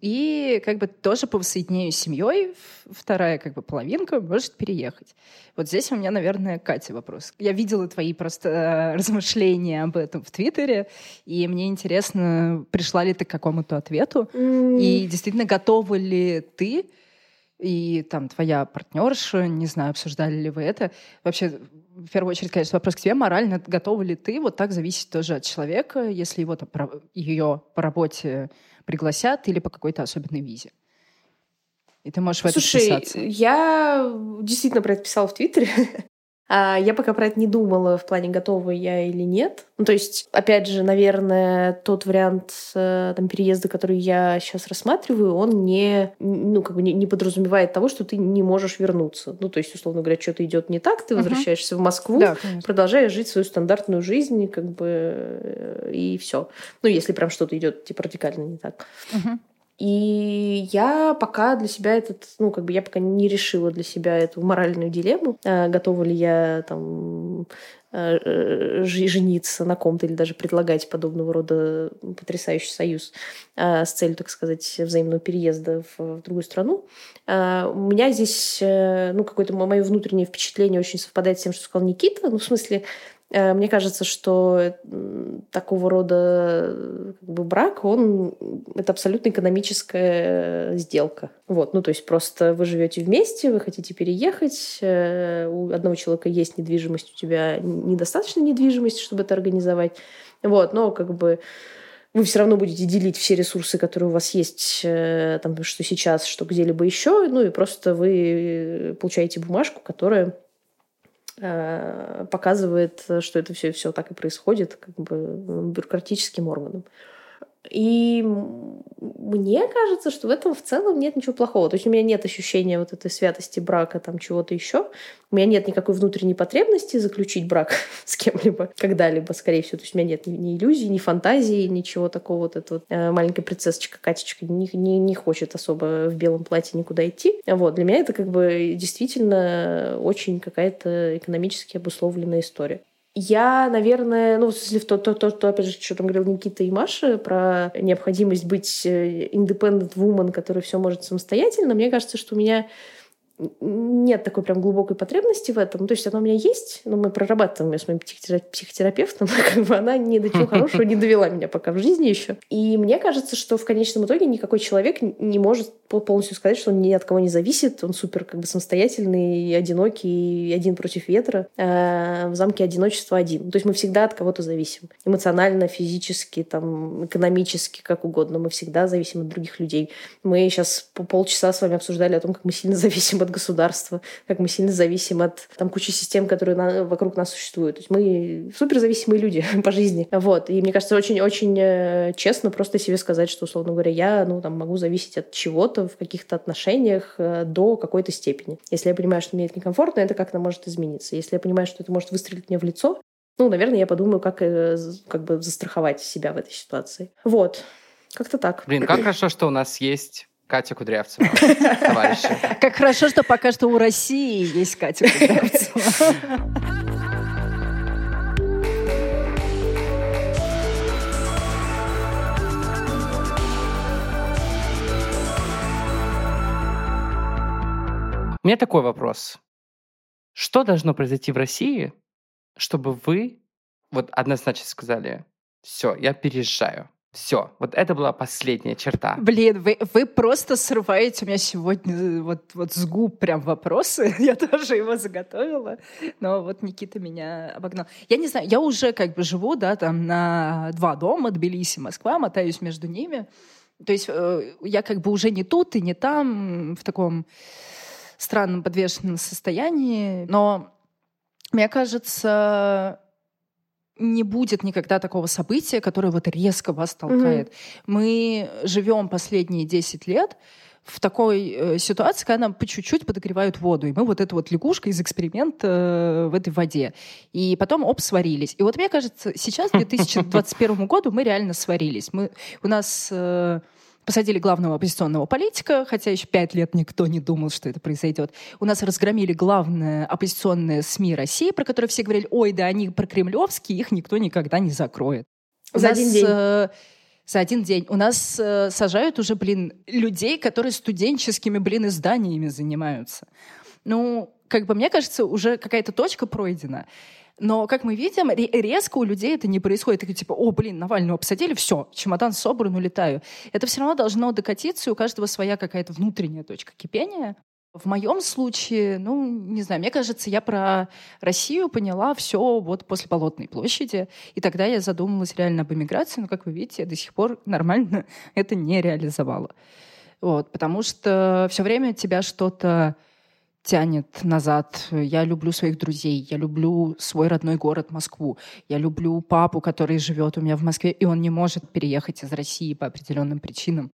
и как бы тоже по воссоединению с семьей вторая как бы половинка может переехать. Вот здесь у меня, наверное, Катя вопрос. Я видела твои просто э, размышления об этом в Твиттере, и мне интересно, пришла ли ты к какому-то ответу, mm. и действительно готова ли ты и там твоя партнерша, не знаю, обсуждали ли вы это. Вообще, в первую очередь, конечно, вопрос к тебе. Морально готова ли ты вот так зависеть тоже от человека, если его там, ее по работе пригласят или по какой-то особенной визе. И ты можешь в это Слушай, вписаться. я действительно про это писала в Твиттере. (laughs) А я пока про это не думала в плане, готова я или нет. Ну, то есть, опять же, наверное, тот вариант э, там, переезда, который я сейчас рассматриваю, он не, ну, как бы не, не подразумевает того, что ты не можешь вернуться. Ну, то есть, условно говоря, что-то идет не так, ты возвращаешься uh-huh. в Москву, да, продолжаешь жить свою стандартную жизнь, как бы, э, и все. Ну, если прям что-то идет типа радикально не так. Uh-huh. И я пока для себя этот, ну, как бы я пока не решила для себя эту моральную дилемму, э, готова ли я там э, э, жениться на ком-то или даже предлагать подобного рода потрясающий союз с целью, так сказать, взаимного переезда в, другую страну. У меня здесь, ну, какое-то мое внутреннее впечатление очень совпадает с тем, что сказал Никита. Ну, в смысле, Э, мне кажется, что такого рода как бы, брак, он это абсолютно экономическая сделка. Вот, ну то есть просто вы живете вместе, вы хотите переехать, э, у одного человека есть недвижимость, у тебя недостаточно недвижимости, чтобы это организовать. Вот, но как бы вы все равно будете делить все ресурсы, которые у вас есть, э, там, что сейчас, что где-либо еще, ну и просто вы получаете бумажку, которая Э, показывает, что это все, все так и происходит, как бы бюрократическим органом. И мне кажется, что в этом в целом нет ничего плохого. То есть у меня нет ощущения вот этой святости брака, там чего-то еще. У меня нет никакой внутренней потребности заключить брак (laughs) с кем-либо когда-либо, скорее всего. То есть у меня нет ни, ни иллюзий, ни фантазии, ничего такого. Вот эта вот э, маленькая принцессочка Катечка не, не, не хочет особо в белом платье никуда идти. Вот. Для меня это как бы действительно очень какая-то экономически обусловленная история. Я, наверное, ну, если в то, то, то, то, опять же, что там говорил Никита и Маша про необходимость быть э, independent woman, которая все может самостоятельно, мне кажется, что у меня нет такой прям глубокой потребности в этом. То есть она у меня есть, но мы прорабатываем ее с моим психотерапевтом, (laughs) как бы она ни до чего хорошего не довела меня пока в жизни еще. И мне кажется, что в конечном итоге никакой человек не может полностью сказать, что он ни от кого не зависит, он супер как бы самостоятельный, и одинокий, и один против ветра. А в замке одиночества один. То есть мы всегда от кого-то зависим. Эмоционально, физически, там, экономически, как угодно. Мы всегда зависим от других людей. Мы сейчас по полчаса с вами обсуждали о том, как мы сильно зависим от государства, как мы сильно зависим от там, кучи систем, которые на, вокруг нас существуют. То есть мы суперзависимые люди (laughs) по жизни. Вот. И мне кажется, очень-очень э, честно просто себе сказать, что, условно говоря, я ну, там, могу зависеть от чего-то в каких-то отношениях э, до какой-то степени. Если я понимаю, что мне это некомфортно, это как-то может измениться. Если я понимаю, что это может выстрелить мне в лицо, ну, наверное, я подумаю, как, э, как бы застраховать себя в этой ситуации. Вот. Как-то так. Блин, как хорошо, что у нас есть Катя Кудрявцева, товарищи. (laughs) Как хорошо, что пока что у России есть Катя Кудрявцева. У меня такой вопрос. Что должно произойти в России, чтобы вы вот однозначно сказали, все, я переезжаю. Все, вот это была последняя черта. Блин, вы, вы просто срываете у меня сегодня э, вот, вот с губ прям вопросы. (laughs) Я тоже его заготовила, но вот Никита меня обогнал. Я не знаю, я уже как бы живу, да, там на два дома, Тбилиси, Москва, мотаюсь между ними. То есть э, я как бы уже не тут и не там, в таком странном подвешенном состоянии. Но мне кажется, не будет никогда такого события, которое вот резко вас толкает. Mm-hmm. Мы живем последние 10 лет в такой э, ситуации, когда нам по чуть-чуть подогревают воду. И мы вот эта вот лягушка из эксперимента э, в этой воде. И потом, оп, сварились. И вот мне кажется, сейчас, к 2021 году, мы реально сварились. Мы, у нас... Э, Посадили главного оппозиционного политика, хотя еще пять лет никто не думал, что это произойдет. У нас разгромили главное оппозиционное СМИ России, про которое все говорили, ой, да они прокремлевские, их никто никогда не закроет. За один день. Э, за один день. У нас э, сажают уже, блин, людей, которые студенческими, блин, изданиями занимаются. Ну, как бы мне кажется, уже какая-то точка пройдена. Но, как мы видим, резко у людей это не происходит. И типа, о, блин, Навального посадили, все, чемодан собран, улетаю. Это все равно должно докатиться, и у каждого своя какая-то внутренняя точка кипения. В моем случае, ну, не знаю, мне кажется, я про Россию поняла все вот после Болотной площади, и тогда я задумалась реально об эмиграции, но, как вы видите, я до сих пор нормально (laughs) это не реализовала. Вот, потому что все время тебя что-то тянет назад. Я люблю своих друзей, я люблю свой родной город Москву, я люблю папу, который живет у меня в Москве, и он не может переехать из России по определенным причинам.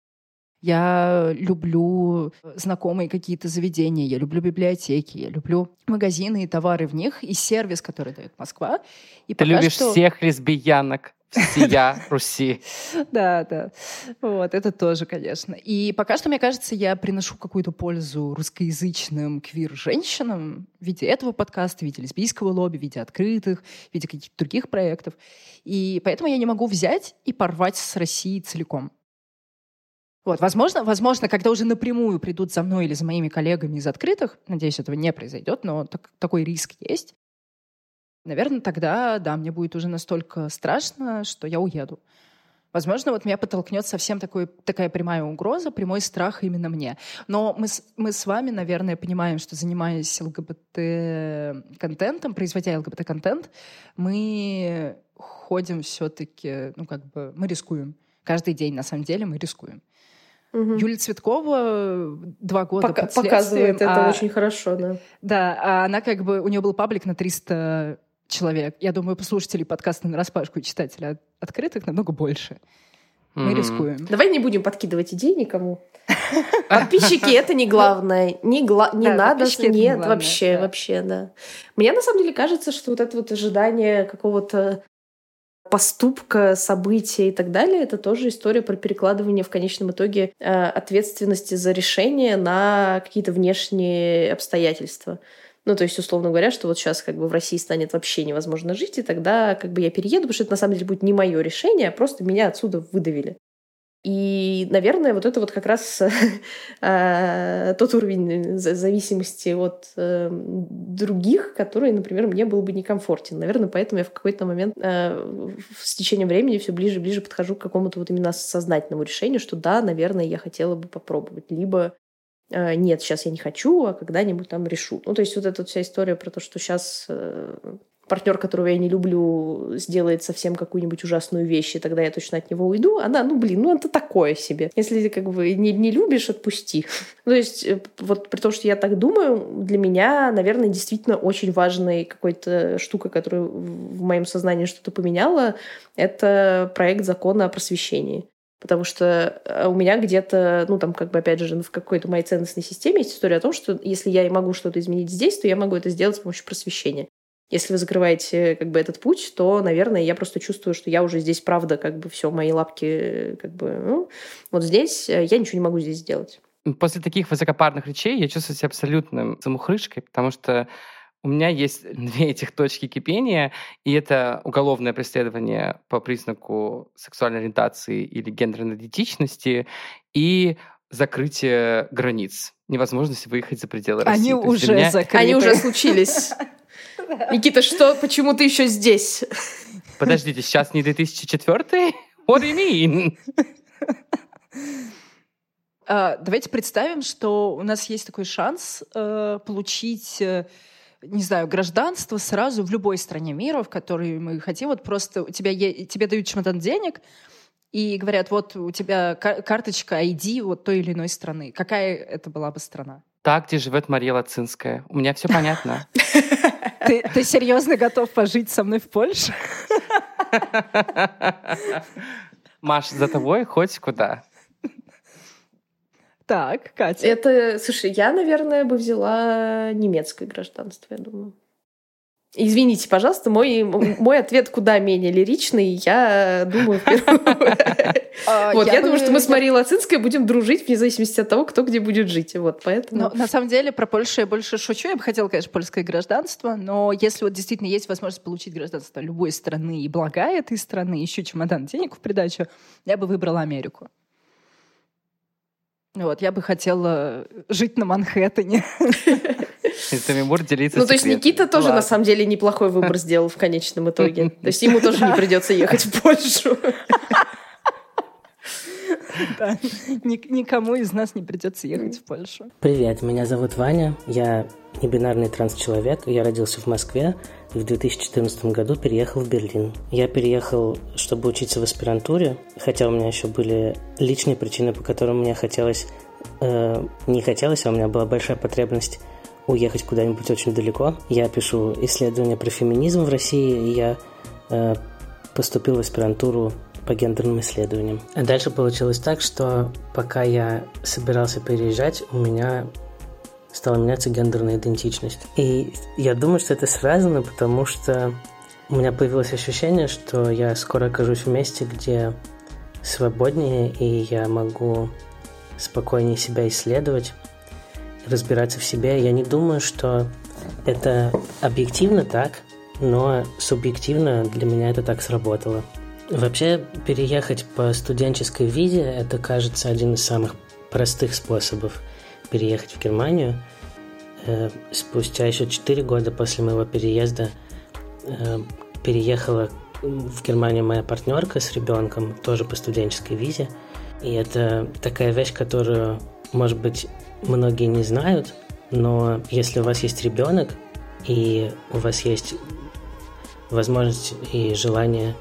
Я люблю знакомые какие-то заведения, я люблю библиотеки, я люблю магазины и товары в них, и сервис, который дает Москва. И Ты любишь что... всех лесбиянок всея (laughs) Руси. Да, да. Вот, это тоже, конечно. И пока что, мне кажется, я приношу какую-то пользу русскоязычным квир-женщинам в виде этого подкаста, в виде лесбийского лобби, в виде открытых, в виде каких-то других проектов. И поэтому я не могу взять и порвать с Россией целиком. Вот, возможно, возможно, когда уже напрямую придут за мной или за моими коллегами из открытых, надеюсь, этого не произойдет, но так, такой риск есть, Наверное, тогда, да, мне будет уже настолько страшно, что я уеду. Возможно, вот меня подтолкнет совсем такой, такая прямая угроза, прямой страх именно мне. Но мы, мы с вами, наверное, понимаем, что занимаясь ЛГБТ-контентом, производя ЛГБТ-контент, мы ходим все-таки, ну как бы, мы рискуем. Каждый день, на самом деле, мы рискуем. Угу. Юлия Цветкова два года Пока, под Показывает это а, очень хорошо, да. Да, а она как бы, у нее был паблик на 300 человек. Я думаю, послушателей подкаста на распашку и читателей открытых намного больше. Мы mm-hmm. рискуем. Давай не будем подкидывать идеи никому. (laughs) Подписчики это не главное. Не, гла... не да, надо. Нет, не главное, вообще, да. вообще, да. Мне на самом деле кажется, что вот это вот ожидание какого-то поступка, события и так далее, это тоже история про перекладывание в конечном итоге э, ответственности за решение на какие-то внешние обстоятельства. Ну, то есть, условно говоря, что вот сейчас как бы в России станет вообще невозможно жить, и тогда как бы я перееду, потому что это на самом деле будет не мое решение, а просто меня отсюда выдавили. И, наверное, вот это вот как раз э, (laughs) тот уровень зависимости от э, других, который, например, мне был бы некомфортен. Наверное, поэтому я в какой-то момент э, с течением времени все ближе и ближе подхожу к какому-то вот именно сознательному решению, что да, наверное, я хотела бы попробовать. Либо нет, сейчас я не хочу, а когда-нибудь там решу. Ну, то есть вот эта вся история про то, что сейчас э, партнер, которого я не люблю, сделает совсем какую-нибудь ужасную вещь, и тогда я точно от него уйду, она, ну, блин, ну, это такое себе. Если ты как бы не, не любишь, отпусти. (laughs) то есть э, вот при том, что я так думаю, для меня, наверное, действительно очень важной какой-то штука, которая в моем сознании что-то поменяла, это проект закона о просвещении. Потому что э, у меня где-то, ну, там, как бы, опять же, в какой-то моей ценностной системе есть история о том, что если я и могу что-то изменить здесь, то я могу это сделать с помощью просвещения. Если вы закрываете как бы этот путь, то, наверное, я просто чувствую, что я уже здесь, правда, как бы все, мои лапки как бы, ну, вот здесь я ничего не могу здесь сделать. После таких высокопарных речей я чувствую себя абсолютным замухрышкой, потому что у меня есть (laughs) две этих точки кипения, и это уголовное преследование по признаку сексуальной ориентации или гендерной идентичности и закрытие границ, невозможность выехать за пределы России. Они уже меня... закрыты. Они уже случились. (laughs) Никита, что, почему ты еще здесь? Подождите, сейчас не 2004? (laughs) What do you mean? Uh, давайте представим, что у нас есть такой шанс uh, получить uh, не знаю, гражданство сразу в любой стране мира, в которой мы хотим. Вот просто у тебя е- тебе дают чемодан денег и говорят, вот у тебя карточка ID вот той или иной страны. Какая это была бы страна? Так, где живет Мария Лацинская. У меня все понятно. (laughs) Ты, ты серьезно готов пожить со мной в Польше? (laughs) Маш, за тобой хоть куда. Так, Катя. Это, слушай, я, наверное, бы взяла немецкое гражданство, я думаю. Извините, пожалуйста, мой, мой ответ куда менее лиричный. Я думаю, в первую... (laughs) А, вот, я думаю, что мы с Марией Лацинской будем дружить вне зависимости от того, кто где будет жить. Вот, поэтому... На самом деле, про Польшу я больше шучу. Я бы хотела, конечно, польское гражданство, но если вот действительно есть возможность получить гражданство любой страны и блага этой страны, еще чемодан денег в придачу, я бы выбрала Америку. Вот, я бы хотела жить на Манхэттене. Тимур делиться Ну, то есть Никита тоже, на самом деле, неплохой выбор сделал в конечном итоге. То есть ему тоже не (laughs) придется ехать в Польшу. Да, (laughs) никому из нас не придется ехать в Польшу. Привет, меня зовут Ваня, я небинарный транс-человек, я родился в Москве и в 2014 году переехал в Берлин. Я переехал, чтобы учиться в аспирантуре, хотя у меня еще были личные причины, по которым мне хотелось, э, не хотелось, а у меня была большая потребность уехать куда-нибудь очень далеко. Я пишу исследования про феминизм в России, и я э, поступил в аспирантуру по гендерным исследованиям. А дальше получилось так, что пока я собирался переезжать, у меня стала меняться гендерная идентичность. И я думаю, что это связано, потому что у меня появилось ощущение, что я скоро окажусь в месте, где свободнее, и я могу спокойнее себя исследовать, разбираться в себе. Я не думаю, что это объективно так, но субъективно для меня это так сработало. Вообще, переехать по студенческой визе – это, кажется, один из самых простых способов переехать в Германию. Э, спустя еще 4 года после моего переезда э, переехала в Германию моя партнерка с ребенком, тоже по студенческой визе. И это такая вещь, которую, может быть, многие не знают, но если у вас есть ребенок, и у вас есть возможность и желание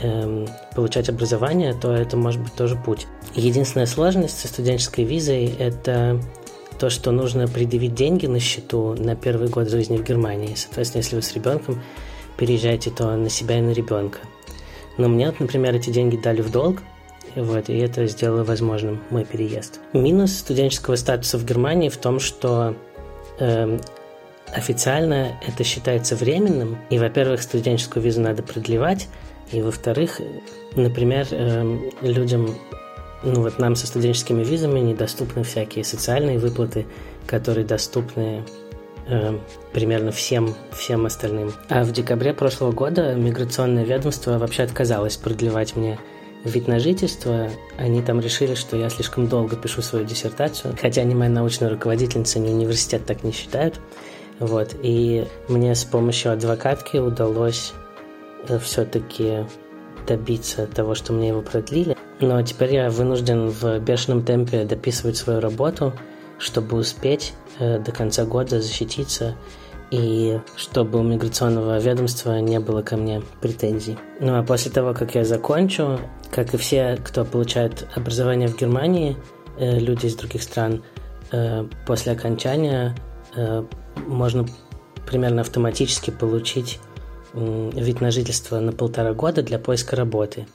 эм, получать образование, то это может быть тоже путь. Единственная сложность со студенческой визой – это то, что нужно предъявить деньги на счету на первый год жизни в Германии. Соответственно, если вы с ребенком переезжаете, то на себя и на ребенка. Но мне, например, эти деньги дали в долг, вот, и это сделало возможным мой переезд. Минус студенческого статуса в Германии в том, что э, официально это считается временным, и, во-первых, студенческую визу надо продлевать, и во-вторых, например, эм, людям, ну вот нам со студенческими визами недоступны всякие социальные выплаты, которые доступны э, примерно всем, всем остальным. А в декабре прошлого года миграционное ведомство вообще отказалось продлевать мне вид на жительство. Они там решили, что я слишком долго пишу свою диссертацию, хотя ни моя научная руководительница, ни университет так не считают. Вот, и мне с помощью адвокатки удалось все-таки добиться того, что мне его продлили. Но теперь я вынужден в бешеном темпе дописывать свою работу, чтобы успеть э, до конца года защититься и чтобы у миграционного ведомства не было ко мне претензий. Ну а после того, как я закончу, как и все, кто получает образование в Германии, э, люди из других стран, после окончания можно примерно автоматически получить вид на жительство на полтора года для поиска работы.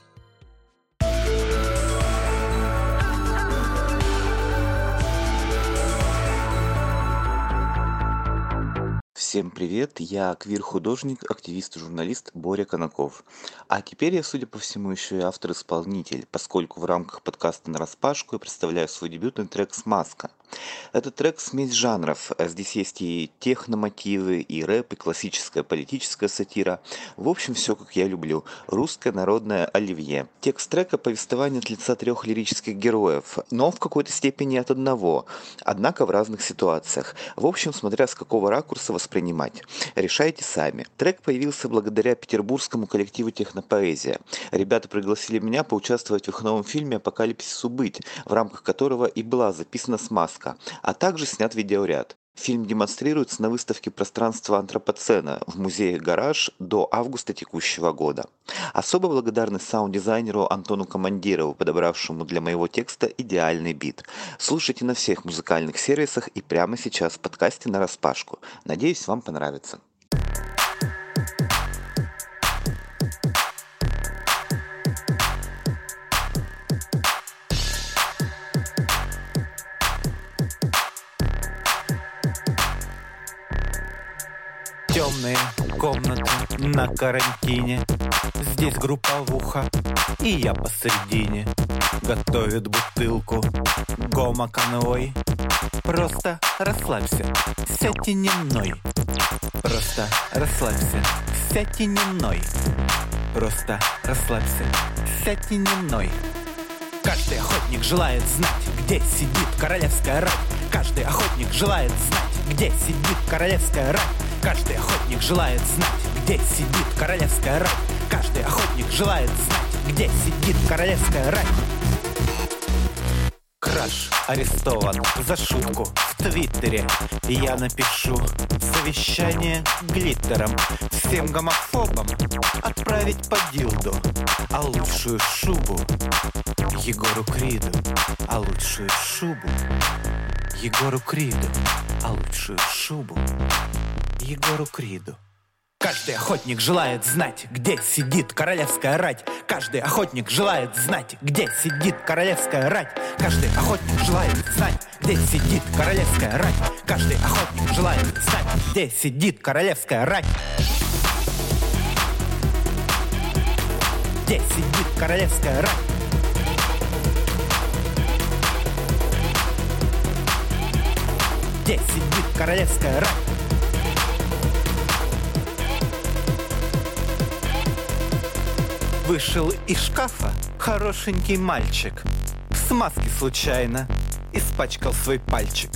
Всем привет, я квир-художник, активист и журналист Боря Конаков. А теперь я, судя по всему, еще и автор-исполнитель, поскольку в рамках подкаста «На распашку» я представляю свой дебютный трек «Смазка». Этот трек смесь жанров. Здесь есть и техномотивы, и рэп, и классическая политическая сатира. В общем, все как я люблю. Русское народное оливье. Текст трека – повествование от лица трех лирических героев, но в какой-то степени от одного, однако в разных ситуациях. В общем, смотря с какого ракурса воспринимать. Решайте сами. Трек появился благодаря петербургскому коллективу «Технопоэзия». Ребята пригласили меня поучаствовать в их новом фильме «Апокалипсису быть», в рамках которого и была записана смазка а также снят видеоряд. Фильм демонстрируется на выставке пространства антропоцена в музее «Гараж» до августа текущего года. Особо благодарность саунд-дизайнеру Антону Командирову, подобравшему для моего текста идеальный бит. Слушайте на всех музыкальных сервисах и прямо сейчас в подкасте на распашку. Надеюсь, вам понравится. Темные комнаты на карантине. Здесь групповуха и я посередине Готовит бутылку гомо-конвой. Просто расслабься, сядь и не мной. Просто расслабься, сядь и не мной. Просто расслабься, сядь и не мной. Каждый охотник желает знать, где сидит королевская рать. Каждый охотник желает знать, где сидит королевская рать Каждый охотник желает знать, где сидит королевская рать. Каждый охотник желает знать, где сидит королевская рать. Краш арестован за шутку в Твиттере. Я напишу совещание глиттером всем гомофобам отправить по дилду, а лучшую шубу Егору Криду, а лучшую шубу Егору Криду, а лучшую шубу Егору Криду. Каждый охотник желает знать, где сидит королевская рать. Каждый охотник желает знать, где сидит королевская рать. Каждый охотник желает знать, где сидит королевская рать. Каждый охотник желает знать, где сидит королевская рать. Где сидит королевская рать. Где сидит королевская рать. Вышел из шкафа хорошенький мальчик. В смазке случайно испачкал свой пальчик.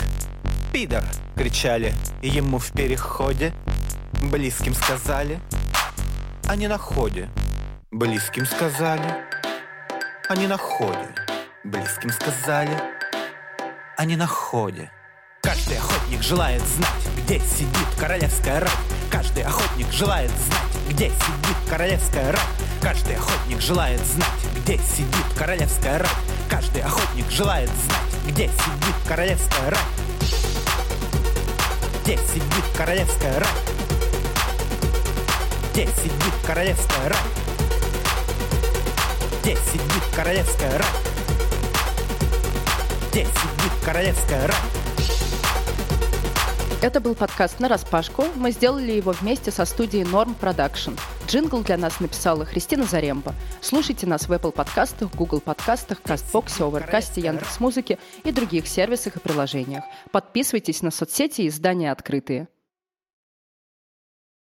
«Пидор!» — кричали ему в переходе. Близким сказали, а не на ходе. Близким сказали, а не на ходе. Близким сказали, а не на ходе. Каждый охотник желает знать, где сидит королевская рать. Каждый охотник желает знать, где сидит королевская рать. Каждый охотник желает знать, где сидит королевская рать. Каждый охотник желает знать, где сидит королевская рать. Где сидит королевская рать. Где сидит королевская рать. Где сидит королевская рать. Где сидит королевская рать. Это был подкаст «На распашку». Мы сделали его вместе со студией Norm Production. Джингл для нас написала Христина Заремба. Слушайте нас в Apple подкастах, Google подкастах, Castbox е, Overcast е, Яндекс.Музыке и других сервисах и приложениях. Подписывайтесь на соцсети и издания «Открытые».